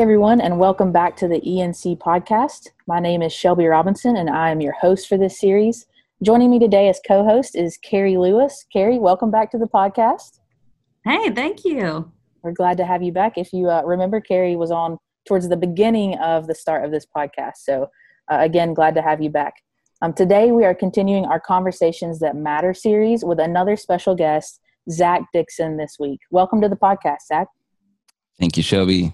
Hey everyone, and welcome back to the ENC podcast. My name is Shelby Robinson, and I am your host for this series. Joining me today as co host is Carrie Lewis. Carrie, welcome back to the podcast. Hey, thank you. We're glad to have you back. If you uh, remember, Carrie was on towards the beginning of the start of this podcast. So, uh, again, glad to have you back. Um, today, we are continuing our Conversations That Matter series with another special guest, Zach Dixon, this week. Welcome to the podcast, Zach. Thank you, Shelby.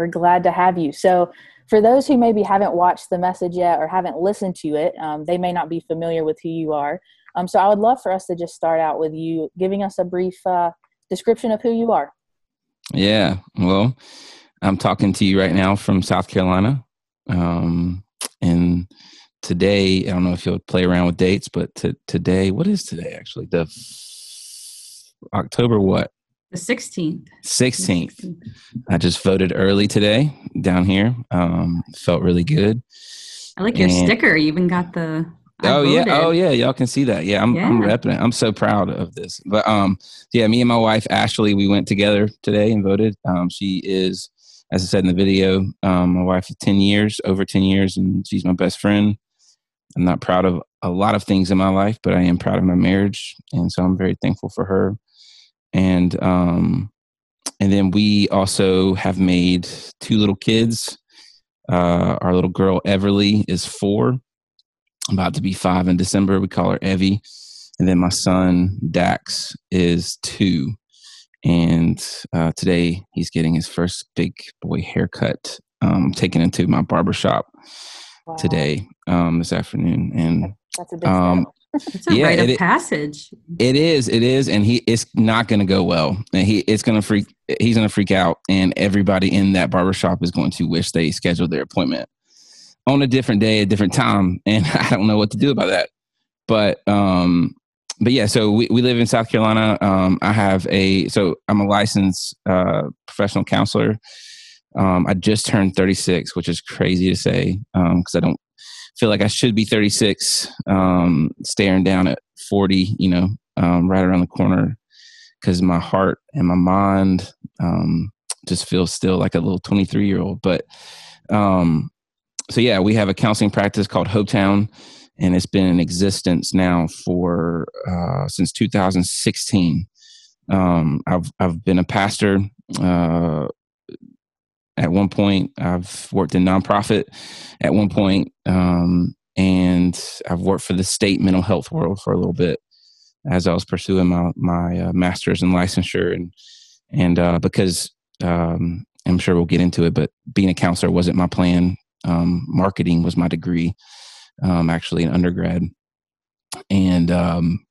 We're glad to have you. So, for those who maybe haven't watched the message yet or haven't listened to it, um, they may not be familiar with who you are. Um, so, I would love for us to just start out with you giving us a brief uh, description of who you are. Yeah. Well, I'm talking to you right now from South Carolina. Um, and today, I don't know if you'll play around with dates, but to, today, what is today actually? The f- October what? The 16th. 16th. I just voted early today down here. Um, felt really good. I like your and, sticker. You even got the. I oh voted. yeah, oh yeah, y'all can see that. Yeah, I'm, yeah. I'm repping it. I'm so proud of this. But um, yeah, me and my wife Ashley, we went together today and voted. Um, she is, as I said in the video, um, my wife of ten years, over ten years, and she's my best friend. I'm not proud of a lot of things in my life, but I am proud of my marriage, and so I'm very thankful for her and um, and then we also have made two little kids. Uh, our little girl Everly is four, about to be five in December. We call her Evie, and then my son Dax is two, and uh, today he's getting his first big boy haircut. Um, taking him to my barber shop wow. today, um, this afternoon, and that's a big um, it's a yeah, rite of passage. It is. It is, and he it's not going to go well. And he it's going to freak. He's going to freak out, and everybody in that barbershop is going to wish they scheduled their appointment on a different day, a different time, and I don't know what to do about that. But um, but yeah, so we, we live in South Carolina. Um, I have a so I'm a licensed uh, professional counselor. Um, I just turned 36, which is crazy to say because um, I don't feel like I should be 36, um, staring down at 40, you know, um, right around the corner because my heart and my mind um, just feel still like a little 23 year old. But um, so, yeah, we have a counseling practice called Hopetown, and it's been in existence now for uh, since 2016. Um, I've I've been a pastor uh, at one point. I've worked in nonprofit at one point, um, and I've worked for the state mental health world for a little bit as I was pursuing my my uh, master's in licensure, and and uh, because um, I'm sure we'll get into it, but being a counselor wasn't my plan. Um, marketing was my degree, um, actually in undergrad, and um,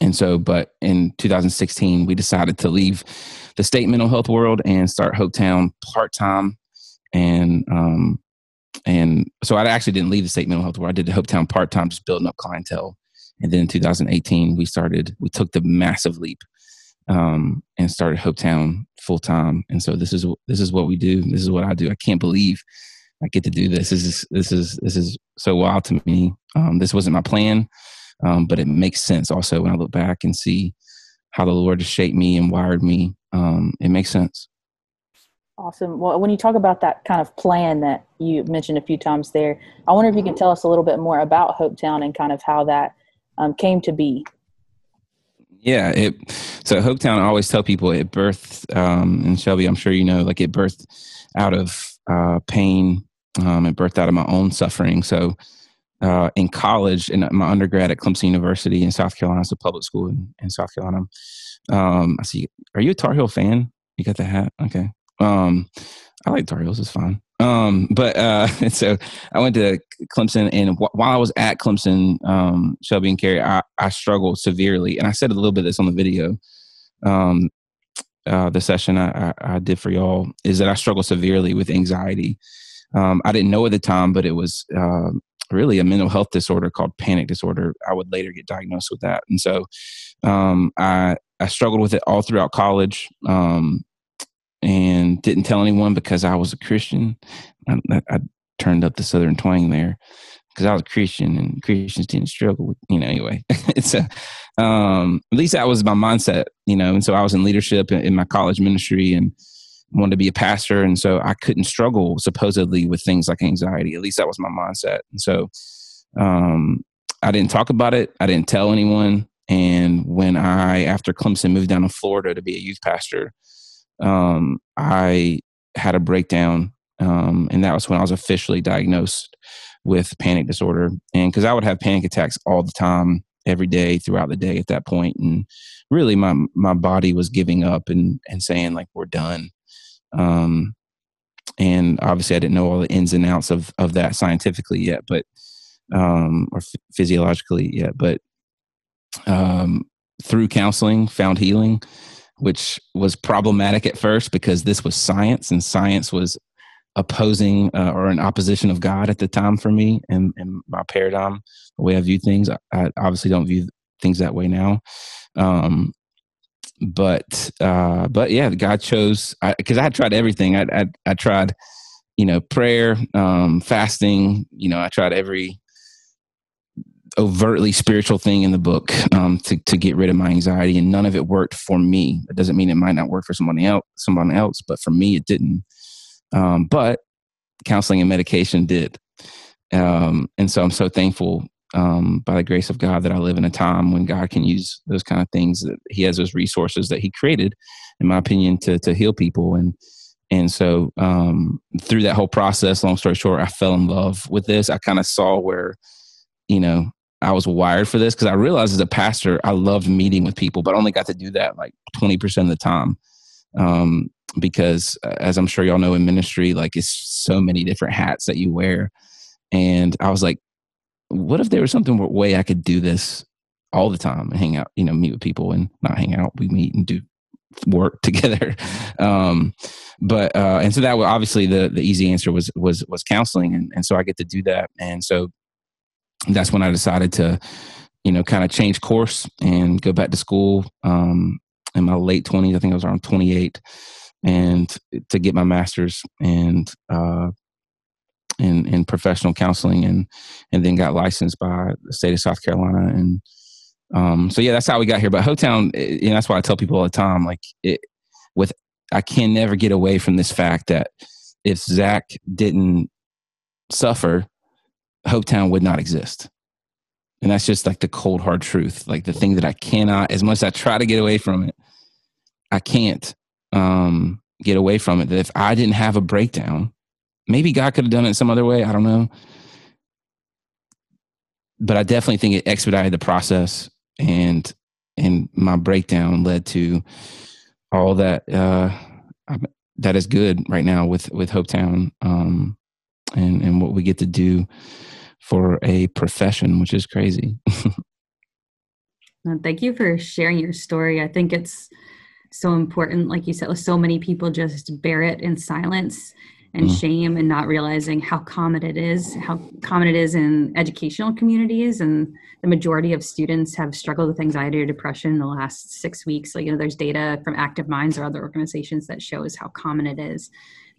and so, but in 2016, we decided to leave the state mental health world and start Hopetown part time. And um, and so I actually didn't leave the state mental health world. I did the Hopetown part time, just building up clientele. And then in 2018, we started. We took the massive leap um, and started Hopetown full time. And so this is this is what we do. This is what I do. I can't believe I get to do this. This is this is this is so wild to me. Um, this wasn't my plan, um, but it makes sense also when I look back and see how the Lord has shaped me and wired me um, it makes sense. Awesome. Well, when you talk about that kind of plan that you mentioned a few times there, I wonder if you can tell us a little bit more about Hopetown and kind of how that um, came to be. Yeah, it. So Hopetown, I always tell people it birthed, um, and Shelby, I'm sure you know, like it birthed out of uh, pain. Um, it birthed out of my own suffering. So uh, in college, in my undergrad at Clemson University in South Carolina, it's a public school in, in South Carolina. Um, I see. Are you a Tar Heel fan? You got the hat? Okay. Um, I like Tar Heels. It's fine. Um, but uh, so I went to Clemson, and while I was at Clemson, um, Shelby and Carrie, I, I struggled severely, and I said a little bit of this on the video. Um, uh, the session I, I, I did for y'all is that I struggled severely with anxiety. Um, I didn't know at the time, but it was uh, really a mental health disorder called panic disorder. I would later get diagnosed with that, and so um, I I struggled with it all throughout college, um, and didn't tell anyone because I was a Christian. I, I turned up the Southern twang there because I was a Christian, and Christians didn't struggle with you know. Anyway, it's a um, at least that was my mindset, you know. And so I was in leadership in, in my college ministry, and wanted to be a pastor, and so I couldn't struggle supposedly with things like anxiety. At least that was my mindset. And so um, I didn't talk about it. I didn't tell anyone. And when I, after Clemson, moved down to Florida to be a youth pastor, um, I had a breakdown, um, and that was when I was officially diagnosed with panic disorder. And because I would have panic attacks all the time, every day, throughout the day at that point, and really my my body was giving up and and saying like we're done. Um, and obviously, I didn't know all the ins and outs of of that scientifically yet, but um, or f- physiologically yet, but um, through counseling, found healing which was problematic at first because this was science and science was opposing uh, or in opposition of God at the time for me and, and my paradigm, the way I view things. I, I, obviously don't view things that way now. Um, but uh, but yeah, God chose because I, I, tried everything. I, I, I tried, you know, prayer, um, fasting. You know, I tried every overtly spiritual thing in the book um, to to get rid of my anxiety, and none of it worked for me. It doesn't mean it might not work for somebody else, someone else, but for me, it didn't. Um, but counseling and medication did, um, and so I'm so thankful um, by the grace of God that I live in a time when God can use those kind of things that He has those resources that He created, in my opinion, to to heal people and. And so, um, through that whole process, long story short, I fell in love with this. I kind of saw where, you know, I was wired for this because I realized as a pastor, I loved meeting with people, but only got to do that like 20% of the time. Um, because uh, as I'm sure y'all know in ministry, like it's so many different hats that you wear. And I was like, what if there was something way I could do this all the time and hang out, you know, meet with people and not hang out, we meet and do work together. Um, but, uh, and so that was obviously the, the easy answer was, was, was counseling. And, and so I get to do that. And so that's when I decided to, you know, kind of change course and go back to school um, in my late 20s. I think I was around 28 and to get my master's and uh, in, in professional counseling and, and then got licensed by the state of South Carolina. And um, so, yeah, that's how we got here. But Hopetown, and eh, that's why I tell people all the time, like it, with, I can never get away from this fact that if Zach didn't suffer, Hopetown would not exist. And that's just like the cold hard truth. Like the thing that I cannot, as much as I try to get away from it, I can't um, get away from it. That if I didn't have a breakdown, maybe God could have done it some other way. I don't know. But I definitely think it expedited the process and and my breakdown led to all that uh, that is good right now with with Hopetown um, and and what we get to do for a profession, which is crazy. Thank you for sharing your story. I think it's so important. Like you said, so many people just bear it in silence and mm. shame and not realizing how common it is, how common it is in educational communities. And the majority of students have struggled with anxiety or depression in the last six weeks. Like, you know, there's data from Active Minds or other organizations that shows how common it is.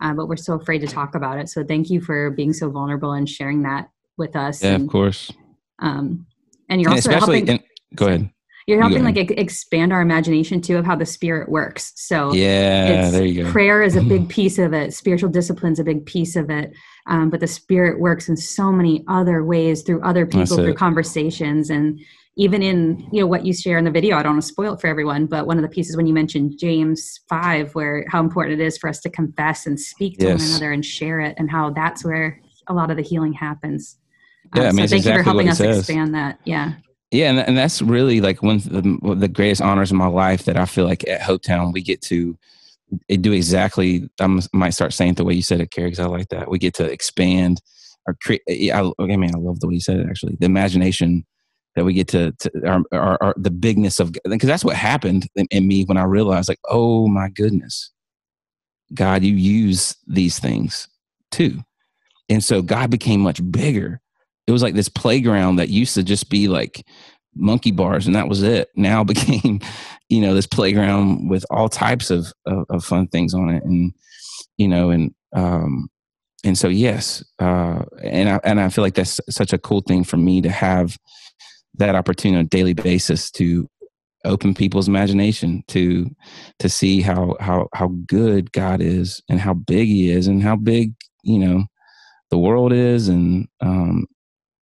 Uh, but we're so afraid to talk about it. So thank you for being so vulnerable and sharing that with us. Yeah, and, of course. Um, and you're and also helping. And, go ahead. You're helping like expand our imagination too of how the spirit works. So yeah, there you go. Prayer is a big piece of it. Spiritual discipline's a big piece of it. Um, but the spirit works in so many other ways through other people through conversations and even in you know what you share in the video i don't want to spoil it for everyone but one of the pieces when you mentioned james 5 where how important it is for us to confess and speak to yes. one another and share it and how that's where a lot of the healing happens yeah, um, I mean, so thank exactly you for helping us says. expand that. Yeah. Yeah, and, and that's really like one of the, the greatest honors in my life that I feel like at Hopetown we get to eh, do exactly. I might start saying it the way you said it, Carrie, because I like that. We get to expand or create. Eh, I, I mean, I love the way you said it. Actually, the imagination that we get to, to our, our, our, the bigness of because that's what happened in, in me when I realized, like, oh my goodness, God, you use these things too, and so God became much bigger it was like this playground that used to just be like monkey bars and that was it. Now became you know this playground with all types of, of, of fun things on it and you know and um and so yes uh and i and i feel like that's such a cool thing for me to have that opportunity on a daily basis to open people's imagination to to see how how how good God is and how big He is and how big you know the world is and um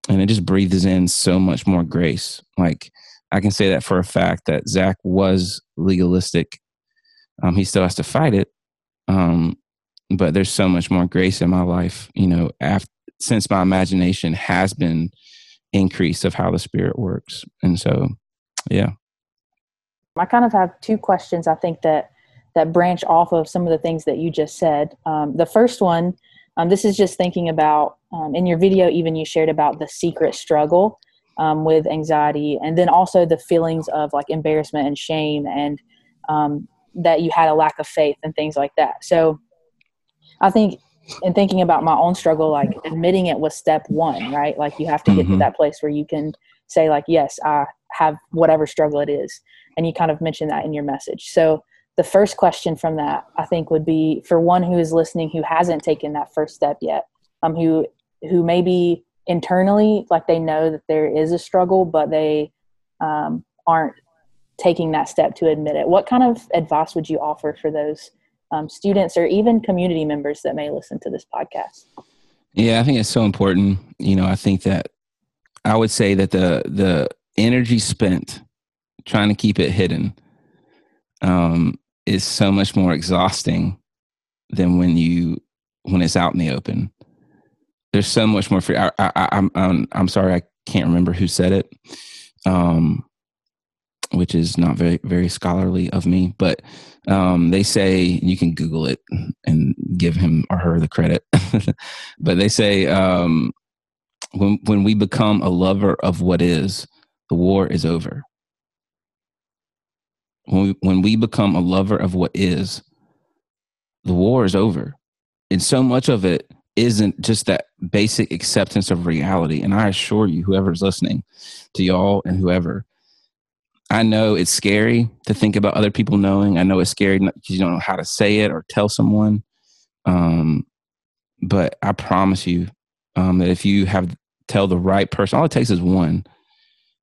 and it just breathes in so much more grace. Like I can say that for a fact that Zach was legalistic. Um, he still has to fight it, um, but there's so much more grace in my life. You know, after since my imagination has been increased of how the Spirit works, and so yeah. I kind of have two questions. I think that that branch off of some of the things that you just said. Um, the first one, um, this is just thinking about um, in your video. Even you shared about the secret struggle um, with anxiety, and then also the feelings of like embarrassment and shame, and um, that you had a lack of faith and things like that. So, I think in thinking about my own struggle, like admitting it was step one, right? Like you have to get mm-hmm. to that place where you can say, like, yes, I have whatever struggle it is and you kind of mentioned that in your message so the first question from that i think would be for one who is listening who hasn't taken that first step yet um who who maybe internally like they know that there is a struggle but they um, aren't taking that step to admit it. What kind of advice would you offer for those um, students or even community members that may listen to this podcast? Yeah i think it's so important. You know i think that i would say that the the energy spent trying to keep it hidden um, is so much more exhausting than when you when it's out in the open. There's so much more free. I, I, I'm, I'm I'm sorry I can't remember who said it, um, which is not very very scholarly of me. But um, they say you can Google it and give him or her the credit. but they say um, when when we become a lover of what is, the war is over when we, when we become a lover of what is, the war is over. And so much of it isn't just that basic acceptance of reality. And I assure you, whoever's listening to y'all and whoever, I know it's scary to think about other people knowing. I know it's scary because you don't know how to say it or tell someone. Um, but I promise you um, that if you have tell the right person, all it takes is one.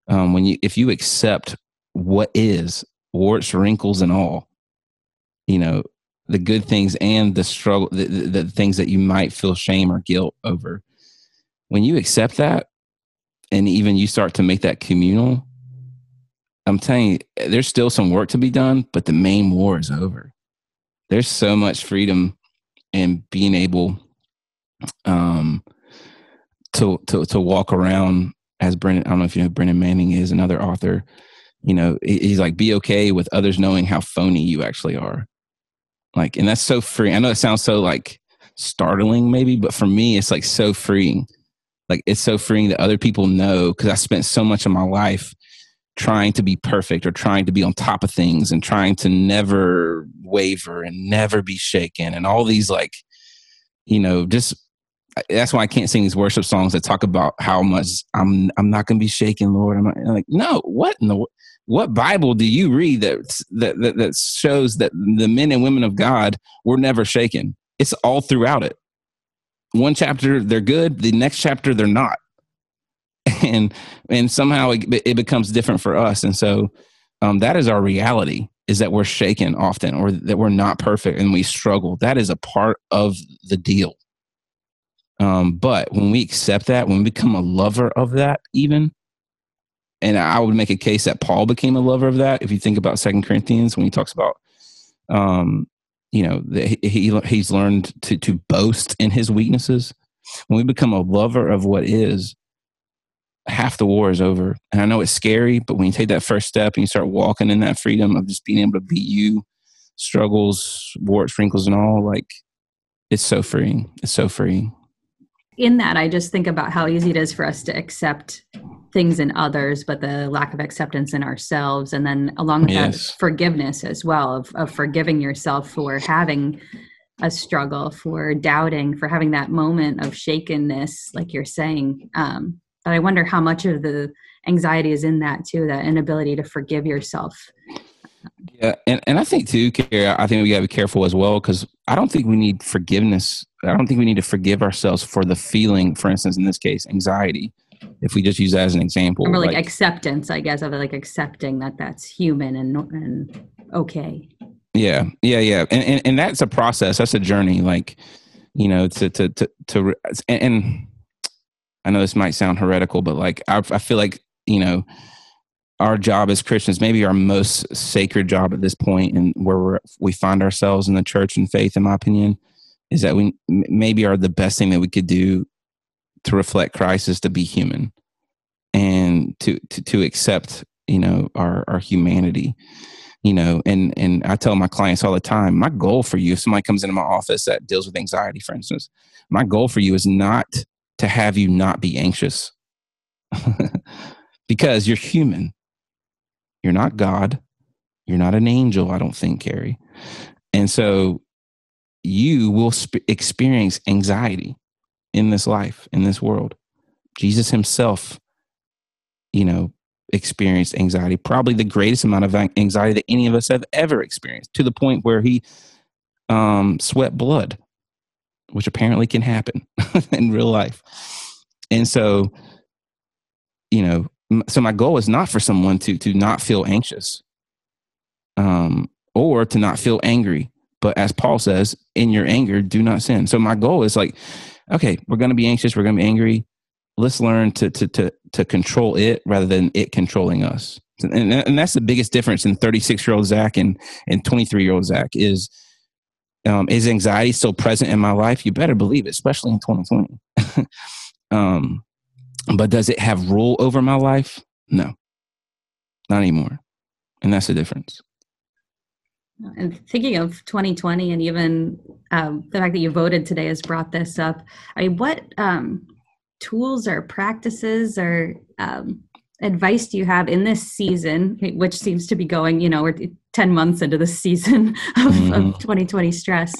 Um, when you if you accept what is warts, wrinkles, and all. You know, the good things and the struggle, the, the, the things that you might feel shame or guilt over. When you accept that, and even you start to make that communal, I'm telling you, there's still some work to be done, but the main war is over. There's so much freedom in being able um, to to to walk around as Brennan. I don't know if you know Brennan Manning is, another author you know he's like be okay with others knowing how phony you actually are. Like and that's so free i know it sounds so like startling maybe but for me it's like so freeing. Like it's so freeing that other people know because i spent so much of my life trying to be perfect or trying to be on top of things and trying to never waver and never be shaken and all these like you know just that's why I can't sing these worship songs that talk about how much I'm I'm not going to be shaken, Lord. I'm, not, I'm, like, no, what in the what Bible do you read that, that, that that shows that the men and women of God were never shaken? It's all throughout it. One chapter they're good, the next chapter they're not, and and somehow it, it becomes different for us. And so um, that is our reality: is that we're shaken often, or that we're not perfect and we struggle. That is a part of the deal. Um, but when we accept that, when we become a lover of that, even and I would make a case that Paul became a lover of that. If you think about Second Corinthians, when he talks about, um, you know, he, he he's learned to to boast in his weaknesses. When we become a lover of what is, half the war is over. And I know it's scary, but when you take that first step and you start walking in that freedom of just being able to be you, struggles, warts, wrinkles, and all, like it's so freeing. It's so freeing. In that, I just think about how easy it is for us to accept things in others, but the lack of acceptance in ourselves. And then along with yes. that, forgiveness as well of, of forgiving yourself for having a struggle, for doubting, for having that moment of shakenness, like you're saying. Um, but I wonder how much of the anxiety is in that too, that inability to forgive yourself. Yeah, and, and I think too, Carrie, I think we gotta be careful as well because I don't think we need forgiveness. I don't think we need to forgive ourselves for the feeling, for instance, in this case, anxiety if we just use that as an example. Or like, like acceptance, I guess, of like accepting that that's human and and okay. Yeah, yeah, yeah, and and, and that's a process. That's a journey. Like, you know, to to to to and, and I know this might sound heretical, but like I, I feel like you know our job as Christians, maybe our most sacred job at this point, and where we we find ourselves in the church and faith, in my opinion, is that we maybe are the best thing that we could do to reflect Christ is to be human and to to, to accept you know our our humanity you know and and i tell my clients all the time my goal for you if somebody comes into my office that deals with anxiety for instance my goal for you is not to have you not be anxious. Because you're human. You're not god. You're not an angel i don't think carrie. And so you will sp- experience anxiety in this life in this world jesus himself you know experienced anxiety, probably the greatest amount of anxiety that any of us have ever experienced, to the point where he um, sweat blood, which apparently can happen in real life. And so, you know, so my goal is not for someone to to not feel anxious, um, or to not feel angry. But as Paul says, in your anger, do not sin. So my goal is like, okay, we're going to be anxious, we're going to be angry let's learn to to to to control it rather than it controlling us. And, and that's the biggest difference in 36 year old Zach and and 23 year old Zach is um, is anxiety still present in my life? You better believe it, especially in 2020. um, but does it have rule over my life? No, not anymore. And that's the difference. And thinking of 2020 and even um, the fact that you voted today has brought this up. I mean, what um, tools or practices or um, advice do you have in this season, which seems to be going, you know, we're 10 months into the season of, mm-hmm. of 2020 stress?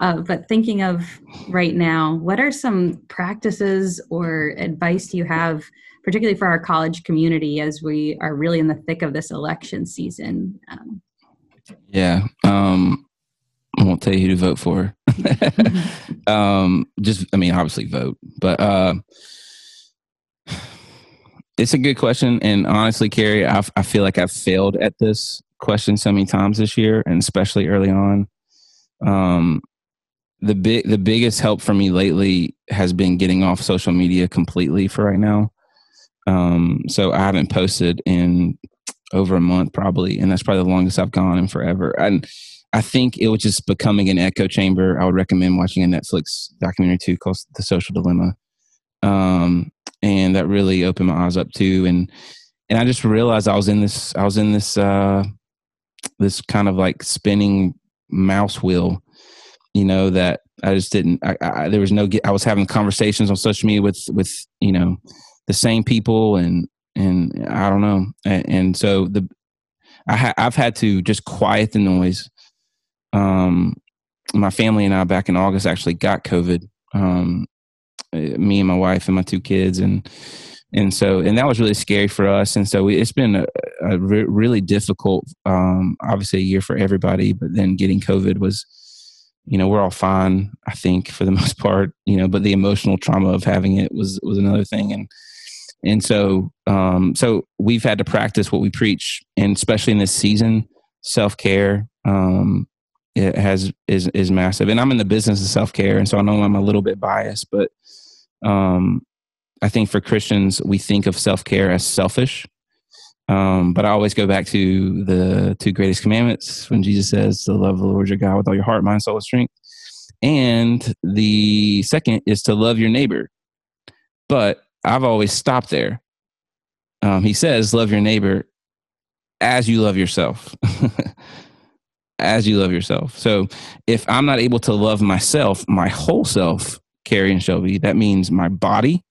Uh, but thinking of right now, what are some practices or advice do you have, particularly for our college community as we are really in the thick of this election season? Um, yeah. Um, I won't tell you who to vote for. um, just, I mean, obviously vote, but uh, it's a good question. And honestly, Carrie, I, I feel like I've failed at this question so many times this year, and especially early on. Um, the big, the biggest help for me lately has been getting off social media completely for right now. Um, so I haven't posted in over a month probably, and that's probably the longest I've gone in forever. And I think it was just becoming an echo chamber. I would recommend watching a Netflix documentary too called The Social Dilemma. Um, and that really opened my eyes up too. And, and I just realized I was in this, I was in this, uh, this kind of like spinning mouse wheel, you know, that I just didn't, I, I, there was no, I was having conversations on social media with, with, you know, the same people and, and I don't know. And, and so the, I ha- I've had to just quiet the noise um, my family and I back in August actually got COVID. Um, eh, me and my wife and my two kids, and and so and that was really scary for us. And so it's been a, a re- really difficult, um, obviously a year for everybody. But then getting COVID was, you know, we're all fine, I think, for the most part. You know, but the emotional trauma of having it was was another thing, and and so um, so we've had to practice what we preach, and especially in this season, self care. Um, it has is is massive. And I'm in the business of self care, and so I know I'm a little bit biased, but um, I think for Christians we think of self care as selfish. Um, but I always go back to the two greatest commandments when Jesus says to love the Lord your God with all your heart, mind, soul, and strength. And the second is to love your neighbor. But I've always stopped there. Um, he says, love your neighbor as you love yourself. as you love yourself. So if I'm not able to love myself, my whole self, Carrie and Shelby, that means my body,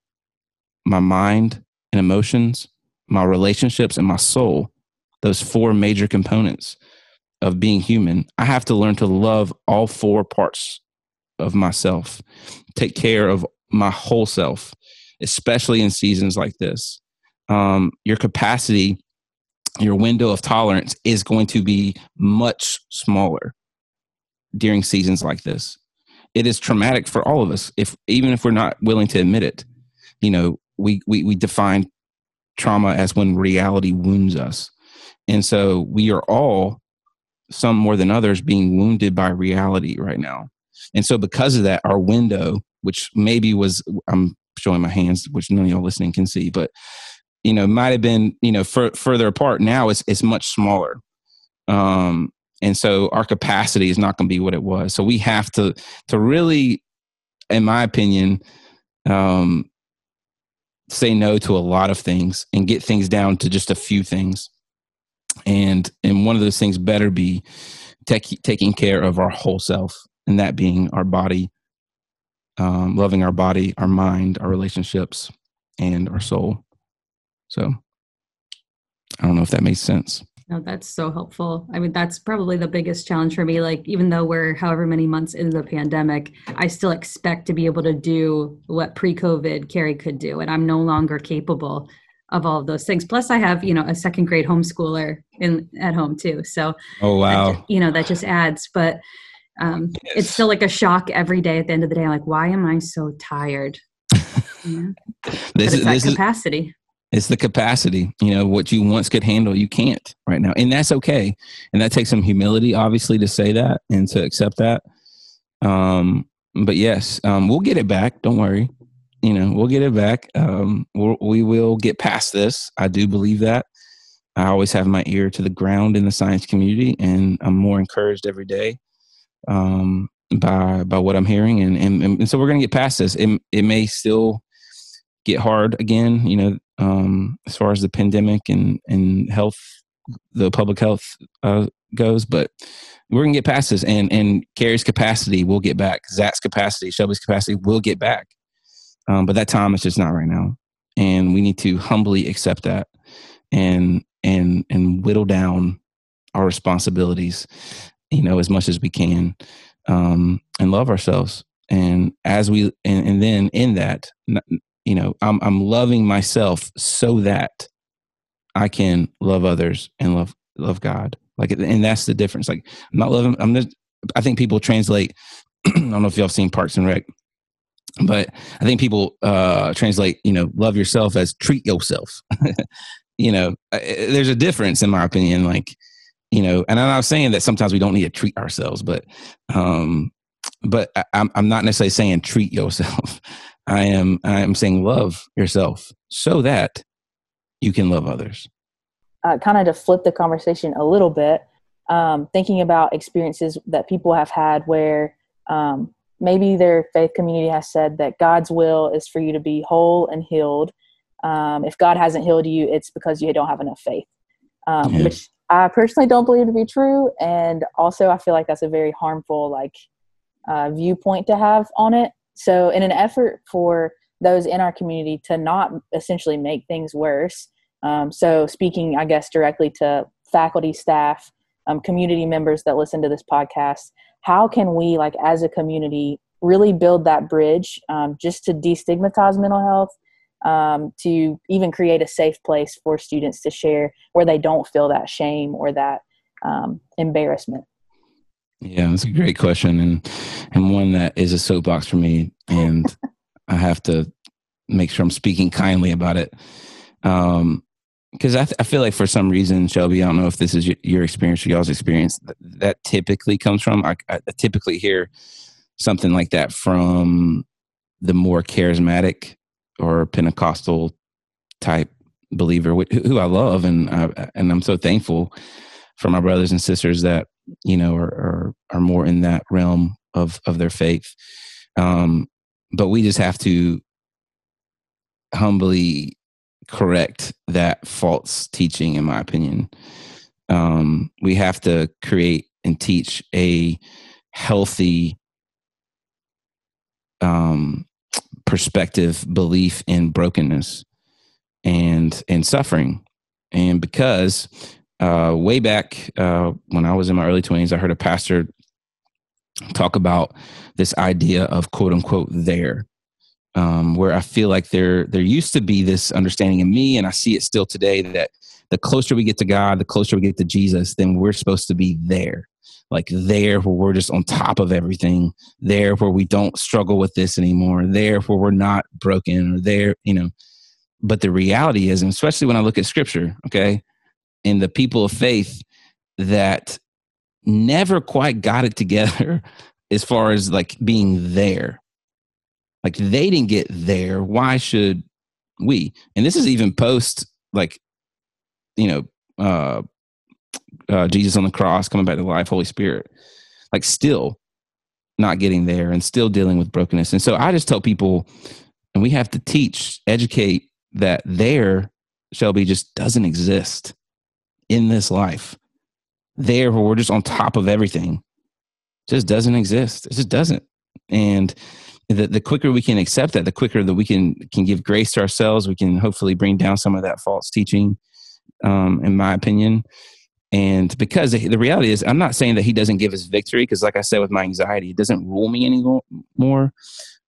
my mind and emotions, my relationships, and my soul, those four major components of being human. I have to learn to love all four parts of myself, take care of my whole self, especially in seasons like this. Um, your capacity your window of tolerance is going to be much smaller during seasons like this. It is traumatic for all of us, if even if we're not willing to admit it. You know, we we we define trauma as when reality wounds us, and so we are all some more than others being wounded by reality right now. And so because of that, our window, which maybe was I'm showing my hands, which none of y'all listening can see, but you know, might have been, you know, fur- further apart. Now it's it's much smaller. Um, and so our capacity is not going to be what it was. So we have to to really, in my opinion, um, say no to a lot of things and get things down to just a few things. And and one of those things better be taking care of our whole self, and that being our body, um, loving our body, our mind, our relationships, and our soul. So I don't know if that makes sense. No, that's so helpful. I mean, that's probably the biggest challenge for me. Like, even though we're however many months into the pandemic, I still expect to be able to do what pre COVID Carrie could do. And I'm no longer capable of all of those things. Plus, I have, you know, a second grade homeschooler in at home too. So, oh, wow. That, you know, that just adds. But um, yes. it's still like a shock every day at the end of the day. I'm like, why am I so tired? Yeah. this is this capacity. Is, it's the capacity. You know, what you once could handle, you can't right now. And that's okay. And that takes some humility, obviously, to say that and to accept that. Um, but yes, um, we'll get it back. Don't worry. You know, we'll get it back. Um, we'll, we will get past this. I do believe that. I always have my ear to the ground in the science community, and I'm more encouraged every day um, by by what I'm hearing, and and, and so we're to get past this. It it may still get hard again. You know, um, as far as the pandemic and, and health, the public health uh, goes. But we're gonna get past this, and and Carrie's capacity will get back. Zach's capacity, Shelby's capacity will get back. Um, but that time is just not right now, and we need to humbly accept that, and and and whittle down our responsibilities, you know, as much as we can, um, and love ourselves. And as we, and, and then in that, you know i'm i'm loving myself so that i can love others and love love god. Like and that's the difference. Like i'm not loving i'm just i think people translate i don't know if y'all seen parks and rec but i think people uh translate you know love yourself as treat yourself. You know there's a difference in my opinion like you know and i'm not saying that sometimes we don't need to treat ourselves but um but I, I'm, I'm not necessarily saying treat yourself I am I am saying love yourself so that you can love others. Uh, kind of to flip the conversation a little bit, um, thinking about experiences that people have had where um, maybe their faith community has said that God's will is for you to be whole and healed. Um, if God hasn't healed you, it's because you don't have enough faith, um, which I personally don't believe to be true. And also, I feel like that's a very harmful like uh, viewpoint to have on it. So, in an effort for those in our community to not essentially make things worse, um, so speaking, I guess, directly to faculty, staff, um, community members that listen to this podcast, how can we, like, as a community, really build that bridge um, just to destigmatize mental health? Um, to even create a safe place for students to share where they don't feel that shame or that um, embarrassment. Yeah, that's a great question, and and one that is a soapbox for me, and I have to make sure I'm speaking kindly about it. Um, because I, th- I feel like for some reason, Shelby, I don't know if this is your, your experience or y'all's experience, that, that typically comes from. I, I typically hear something like that from the more charismatic or Pentecostal type believer, who I love, and I, and I'm so thankful for my brothers and sisters that you know are are, are more in that realm of of their faith. Um but we just have to humbly correct that false teaching in my opinion. Um we have to create and teach a healthy um perspective belief in brokenness and and suffering and because uh, way back uh, when I was in my early 20s, I heard a pastor talk about this idea of quote unquote there. Um, where I feel like there there used to be this understanding in me, and I see it still today that the closer we get to God, the closer we get to Jesus, then we're supposed to be there, like there where we're just on top of everything, there where we don't struggle with this anymore, there where we're not broken, or there, you know. but the reality is, and especially when I look at scripture, okay, and the people of faith that never quite got it together as far as like being there. Like they didn't get there. Why should we? And this is even post like, you know, uh, uh, Jesus on the cross, coming back to life, Holy Spirit, like still not getting there and still dealing with brokenness. And so I just tell people, and we have to teach, educate that there, Shelby, just doesn't exist in this life. There, where we're just on top of everything, just doesn't exist. It just doesn't. And the, the quicker we can accept that, the quicker that we can can give grace to ourselves, we can hopefully bring down some of that false teaching. Um, in my opinion, and because the reality is, I'm not saying that he doesn't give us victory, because like I said with my anxiety, it doesn't rule me anymore.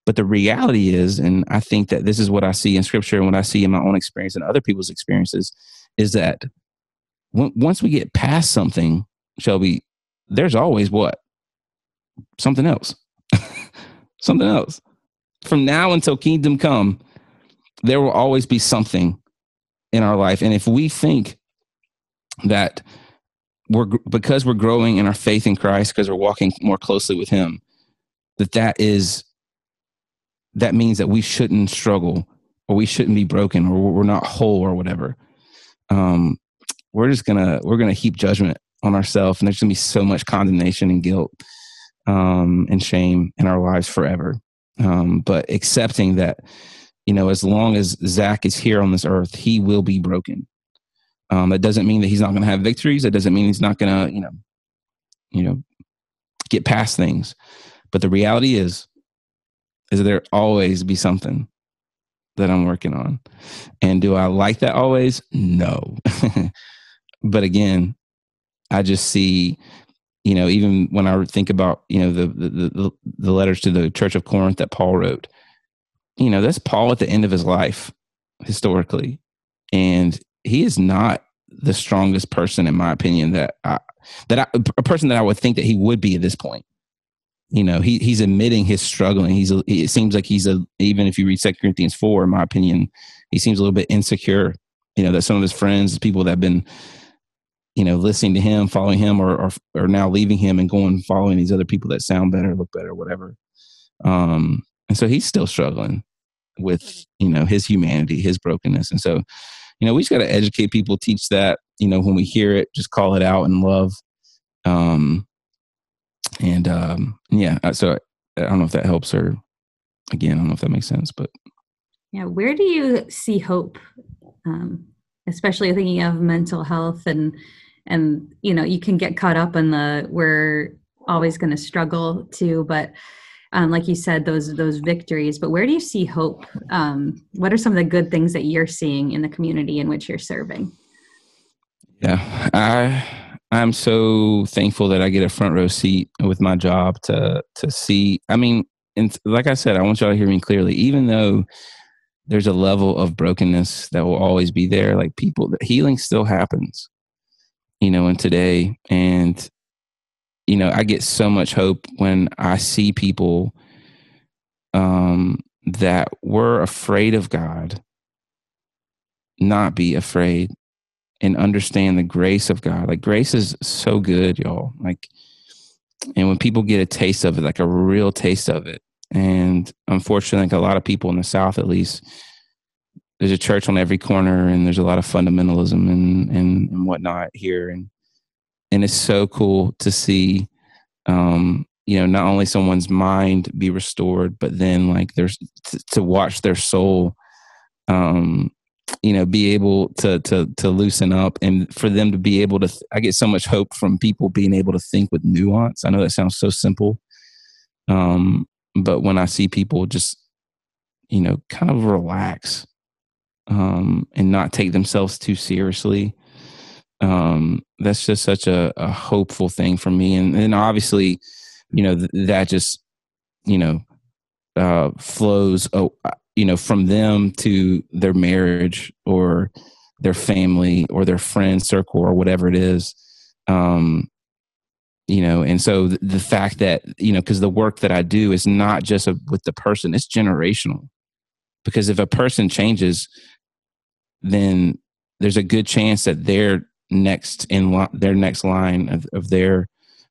But the reality is, and I think that this is what I see in scripture and what I see in my own experience and other people's experiences, is that once we get past something, Shelby, there's always what? Something else. something else. From now until kingdom come, there will always be something in our life. And if we think that we're because we're growing in our faith in Christ because we're walking more closely with him that that is that means that we shouldn't struggle or we shouldn't be broken or we're not whole or whatever. Um we're just gonna we're gonna heap judgment on ourselves and there's gonna be so much condemnation and guilt um and shame in our lives forever. Um but accepting that you know as long as zach is here on this earth he will be broken um, that doesn't mean that he's not going to have victories. That doesn't mean he's not going to, you know, you know, get past things. But the reality is, is there always be something that I'm working on. And do I like that always? No. but again, I just see, you know, even when I think about, you know, the, the the the letters to the Church of Corinth that Paul wrote, you know, that's Paul at the end of his life historically. And he is not the strongest person in my opinion that I, that I, a person that I would think that he would be at this point. You know, he he's admitting his struggling. He's a, it seems like he's a even if you read Second Corinthians four, in my opinion, he seems a little bit insecure. You know, that some of his friends, people that have been, you know, listening to him, following him, or or, or now leaving him and going following these other people that sound better, look better, whatever. Um, and so he's still struggling with you know his humanity, his brokenness, and so you know, we just got to educate people, teach that, you know, when we hear it, just call it out in love. Um, and, um, yeah, uh, so I don't know if that helps or again, I don't know if that makes sense, but. Yeah. Where do you see hope? Um, especially thinking of mental health and, and, you know, you can get caught up in the, we're always going to struggle too, but um, like you said, those those victories. But where do you see hope? Um, what are some of the good things that you're seeing in the community in which you're serving? Yeah, I I'm so thankful that I get a front row seat with my job to to see. I mean, and like I said, I want y'all to hear me clearly. Even though there's a level of brokenness that will always be there, like people, healing still happens. You know, and today, and you know, I get so much hope when I see people um, that were afraid of God not be afraid and understand the grace of God. Like grace is so good, y'all. Like, and when people get a taste of it, like a real taste of it, and unfortunately, like a lot of people in the South, at least, there's a church on every corner, and there's a lot of fundamentalism and and, and whatnot here, and and it's so cool to see um you know not only someone's mind be restored but then like there's to, to watch their soul um you know be able to to to loosen up and for them to be able to th- i get so much hope from people being able to think with nuance. I know that sounds so simple um but when i see people just you know kind of relax um and not take themselves too seriously um, that's just such a, a, hopeful thing for me. And then obviously, you know, th- that just, you know, uh, flows, oh, you know, from them to their marriage or their family or their friend circle or whatever it is. Um, you know, and so the, the fact that, you know, because the work that I do is not just a, with the person, it's generational. Because if a person changes, then there's a good chance that their next in li- their next line of, of their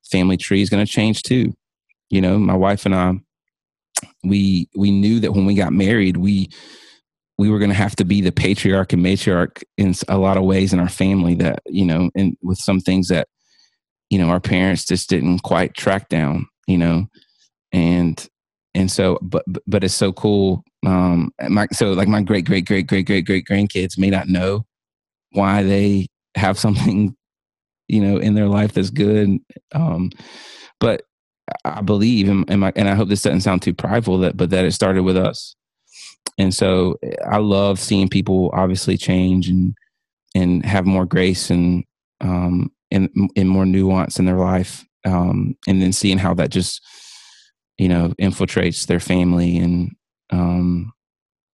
family tree is going to change too. You know, my wife and I, we we knew that when we got married, we we were going to have to be the patriarch and matriarch in a lot of ways in our family. That you know, and with some things that you know our parents just didn't quite track down. You know, and and so but but it's so cool um my so like my great great great great great great grandkids may not know why they have something you know in their life that's good um but i believe and, my, and i hope this doesn't sound too prideful that but that it started with us. And so i love seeing people obviously change and and have more grace and um and, and more nuance in their life um and then seeing how that just you know infiltrates their family and um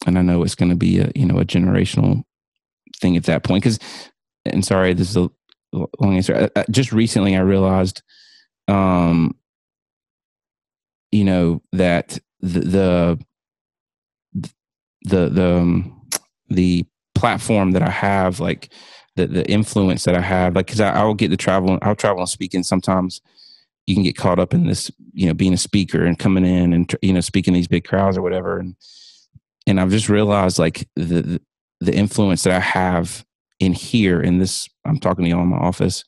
and i know it's going to be a you know a generational thing at that point because and sorry this is a long answer uh, uh, just recently i realized um you know that the the the the, um, the platform that i have like the the influence that i have like because I, will get to travel i'll travel and speaking sometimes you can get caught up in this, you know, being a speaker and coming in and you know speaking these big crowds or whatever. And and I've just realized like the the influence that I have in here in this. I'm talking to y'all in my office.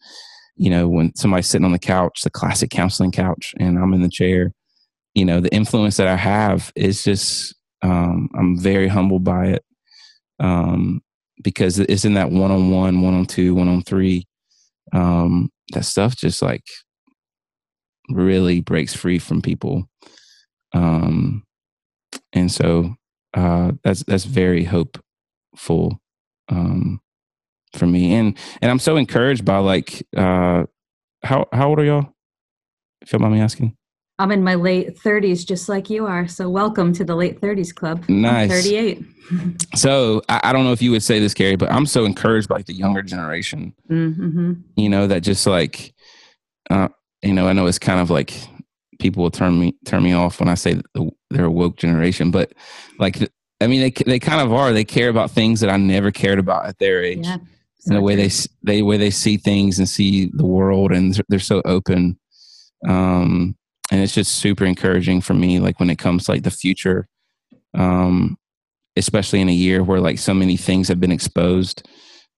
You know, when somebody's sitting on the couch, the classic counseling couch, and I'm in the chair. You know, the influence that I have is just. Um, I'm very humbled by it um, because it's in that one on one, one on two, one on three. Um, that stuff just like really breaks free from people. Um, and so uh, that's that's very hopeful um, for me. And and I'm so encouraged by like uh, how how old are y'all? If you don't mind me asking. I'm in my late 30s, just like you are. So welcome to the late 30s club. Nice. I'm 38. so I, I, don't know if you would say this, Carrie, but I'm so encouraged by like, the younger generation. Mm-hmm. You know that just like uh, you know, I know it's kind of like people will turn me turn me off when I say they're a woke generation, but like I mean, they they kind of are. They care about things that I never cared about at their age. Yeah, so the way they they way they see things and see the world, and they're so open. Um, and it's just super encouraging for me. Like when it comes to like the future, um, especially in a year where like so many things have been exposed.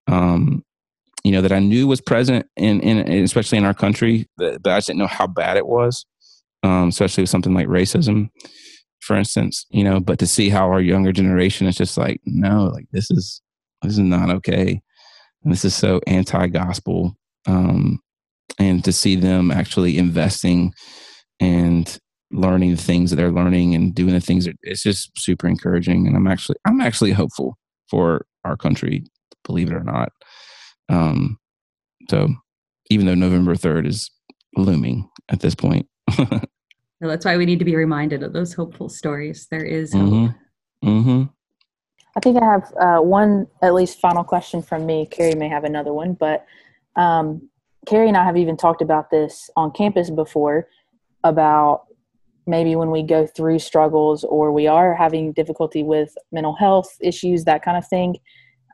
Um, you know that I knew was present in, in especially in our country, but, but I just didn't know how bad it was. Um, especially with something like racism, for instance. You know, but to see how our younger generation is just like, no, like this is this is not okay. And this is so anti-gospel. Um, and to see them actually investing and learning the things that they're learning and doing the things that it's just super encouraging. And I'm actually I'm actually hopeful for our country, believe it or not. Um, so even though November 3rd is looming at this point. well, that's why we need to be reminded of those hopeful stories. There is hope. Mm-hmm. Mm-hmm. I think I have uh, one, at least, final question from me. Carrie may have another one, but um, Carrie and I have even talked about this on campus before about maybe when we go through struggles or we are having difficulty with mental health issues, that kind of thing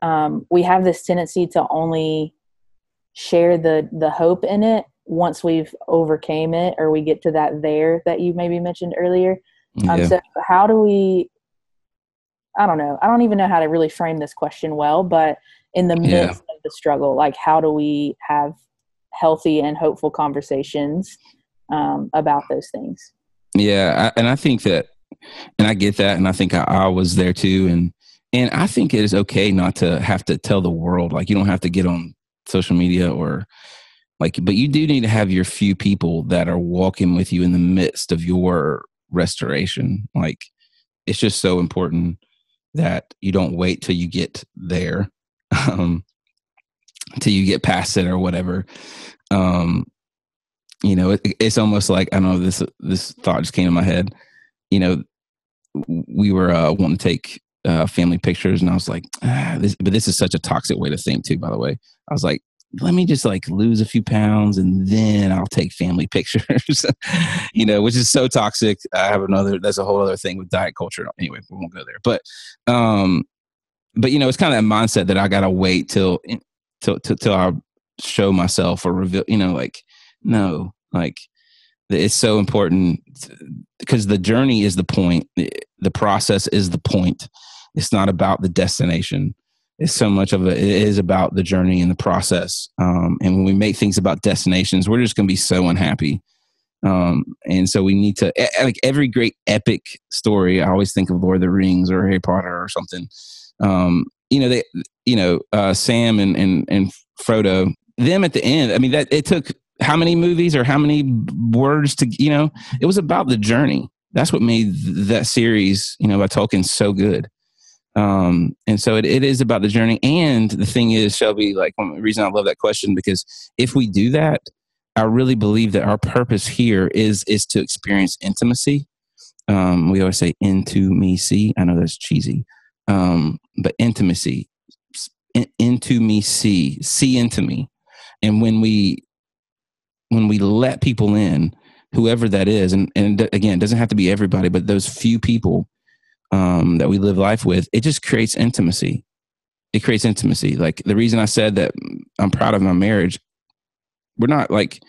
um, we have this tendency to only share the the hope in it once we've overcame it or we get to that there that you maybe mentioned earlier um, so how do we i don't know i don't even know how to really frame this question well but in the midst yeah. of the struggle like how do we have healthy and hopeful conversations um, about those things yeah I, and i think that and i get that and i think I, I was there too and and I think it is okay not to have to tell the world, like, you don't have to get on social media or like, but you do need to have your few people that are walking with you in the midst of your restoration. Like, it's just so important that you don't wait till you get there, um, till you get past it or whatever. Um, you know, it, it's almost like I don't know this this thought just came to my head. You know, we were uh, wanting to take uh, family pictures, and I was like, ah, this, but this is such a toxic way to think too. By the way, I was like, let me just like lose a few pounds and then I'll take family pictures, you know, which is so toxic. I have another, that's a whole other thing with diet culture. Anyway, we won't go there. But, um, but you know, it's kind of that mindset that I gotta wait till till till, till I show myself or reveal. You know, like no, like it's so important because the journey is the point. The process is the point. It's not about the destination. It's so much of it, it is about the journey and the process. Um, and when we make things about destinations, we're just going to be so unhappy. Um, and so we need to like every great epic story. I always think of Lord of the Rings or Harry Potter or something. Um, you know, they, you know, uh, Sam and, and, and Frodo, them at the end. I mean, that it took how many movies or how many words to, you know, it was about the journey. That's what made that series, you know, by Tolkien so good. Um, and so it, it is about the journey. And the thing is, Shelby, like one reason I love that question because if we do that, I really believe that our purpose here is is to experience intimacy. Um, we always say into me see. I know that's cheesy, um, but intimacy, in, into me see, see into me. And when we when we let people in, whoever that is, and, and again, it doesn't have to be everybody, but those few people um, that we live life with, it just creates intimacy. It creates intimacy. Like the reason I said that I'm proud of my marriage, we're not like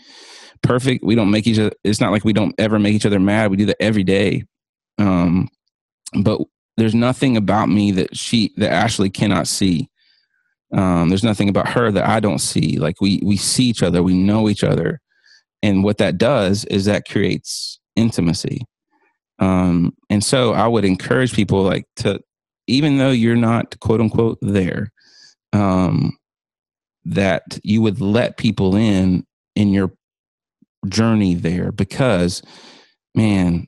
perfect. We don't make each other, it's not like we don't ever make each other mad. We do that every day. Um, but there's nothing about me that she, that Ashley cannot see. Um, there's nothing about her that I don't see. Like we, we see each other, we know each other and what that does is that creates intimacy um, and so i would encourage people like to even though you're not quote unquote there um, that you would let people in in your journey there because man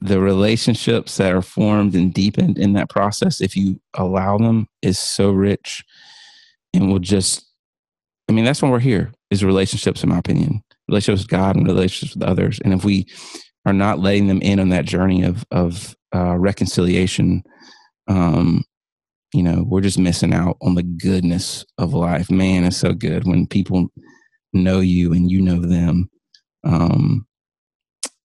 the relationships that are formed and deepened in that process if you allow them is so rich and will just i mean that's when we're here is relationships in my opinion relationships with God and relationships with others. And if we are not letting them in on that journey of of uh, reconciliation, um, you know, we're just missing out on the goodness of life. Man, it's so good when people know you and you know them. Um,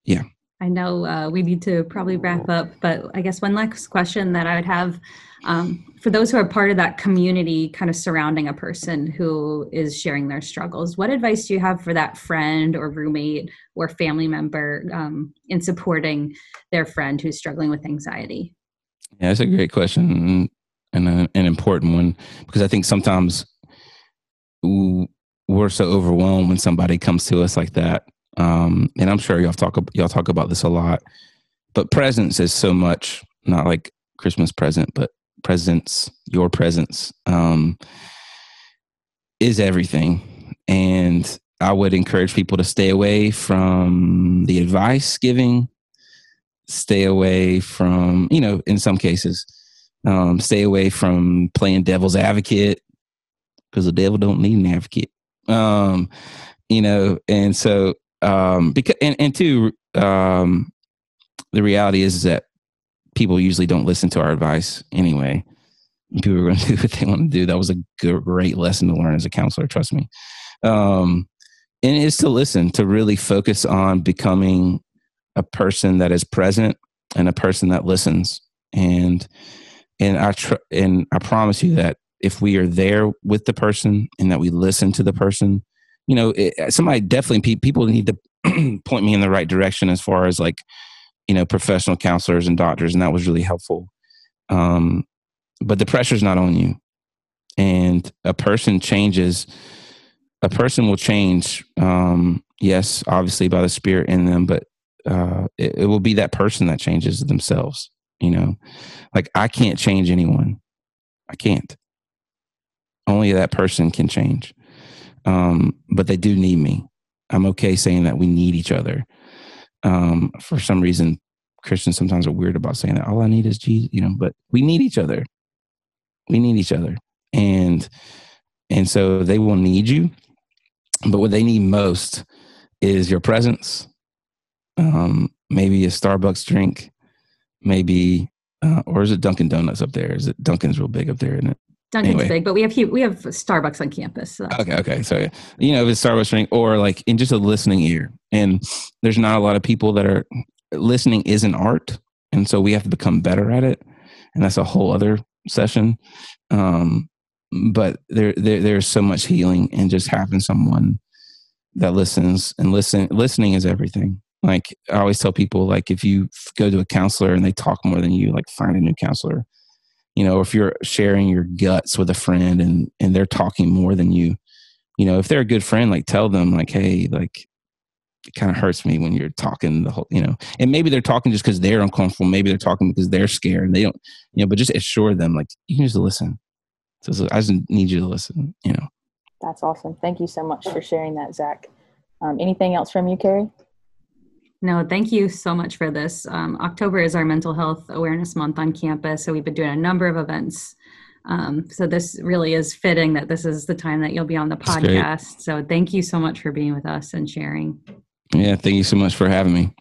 yeah. I know uh, we need to probably wrap up, but I guess one last question that I would have um, for those who are part of that community kind of surrounding a person who is sharing their struggles what advice do you have for that friend or roommate or family member um, in supporting their friend who's struggling with anxiety? Yeah that's a great question and a, an important one because i think sometimes we're so overwhelmed when somebody comes to us like that um, and i'm sure y'all talk y'all talk about this a lot but presence is so much not like christmas present but presence, your presence, um, is everything. And I would encourage people to stay away from the advice giving, stay away from, you know, in some cases, um, stay away from playing devil's advocate because the devil don't need an advocate. Um, you know, and so um, because and, and two, um, the reality is, is that people usually don't listen to our advice anyway. People are going to do what they want to do. That was a great lesson to learn as a counselor. Trust me. Um, and it's to listen, to really focus on becoming a person that is present and a person that listens. And and I tr- and I promise you that if we are there with the person and that we listen to the person, you know, it, somebody definitely people need to point me in the right direction as far as like you know professional counselors and doctors and that was really helpful. Um, but the pressure's not on you. And a person changes a person will change um, yes obviously by the spirit in them but uh, it, it will be that person that changes themselves you know? Like i can't change anyone. I can't. Only that person can change um, but they do need me i'm okay saying that we need each other um, for some reason, Christians sometimes are weird about saying that. All I need is Jesus, you know, but we need each other. We need each other. And and so they will need you. But what they need most is your presence. Um, maybe a Starbucks drink, maybe uh, or is it Dunkin' Donuts up there? Is it Dunkin's real big up there, isn't it? Dunkin's anyway. big, but we have we have Starbucks on campus. So. Okay, okay. So you know, if it's Starbucks drink or like in just a listening ear, and there's not a lot of people that are listening. Is an art, and so we have to become better at it, and that's a whole other session. Um, but there, there there's so much healing in just having someone that listens and listen listening is everything like i always tell people like if you go to a counselor and they talk more than you like find a new counselor you know if you're sharing your guts with a friend and and they're talking more than you you know if they're a good friend like tell them like hey like it kind of hurts me when you're talking the whole you know and maybe they're talking just because they're uncomfortable maybe they're talking because they're scared and they don't you know but just assure them like you can just listen. So i just need you to listen you know. That's awesome. Thank you so much for sharing that zach. Um, anything else from you carrie no, thank you so much for this. Um, October is our mental health awareness month on campus, so we've been doing a number of events. Um, so this really is fitting that this is the time that you'll be on the podcast. So thank you so much for being with us and sharing. Yeah, thank you so much for having me.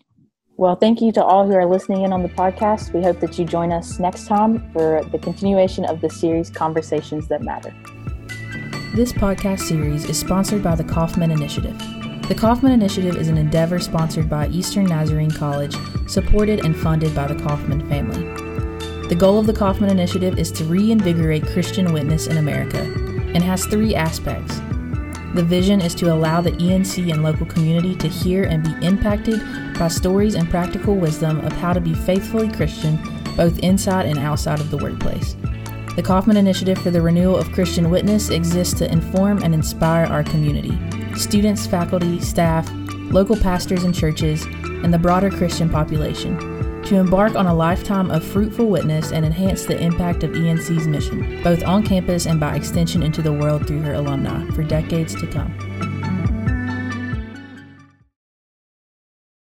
Well, thank you to all who are listening in on the podcast. We hope that you join us next time for the continuation of the series Conversations That Matter. This podcast series is sponsored by the Kaufman Initiative. The Kaufman Initiative is an endeavor sponsored by Eastern Nazarene College, supported and funded by the Kaufman family. The goal of the Kaufman Initiative is to reinvigorate Christian witness in America and has three aspects. The vision is to allow the ENC and local community to hear and be impacted by stories and practical wisdom of how to be faithfully Christian both inside and outside of the workplace. The Kaufman Initiative for the Renewal of Christian Witness exists to inform and inspire our community students, faculty, staff, local pastors and churches, and the broader Christian population to embark on a lifetime of fruitful witness and enhance the impact of ENC's mission, both on campus and by extension into the world through her alumni, for decades to come.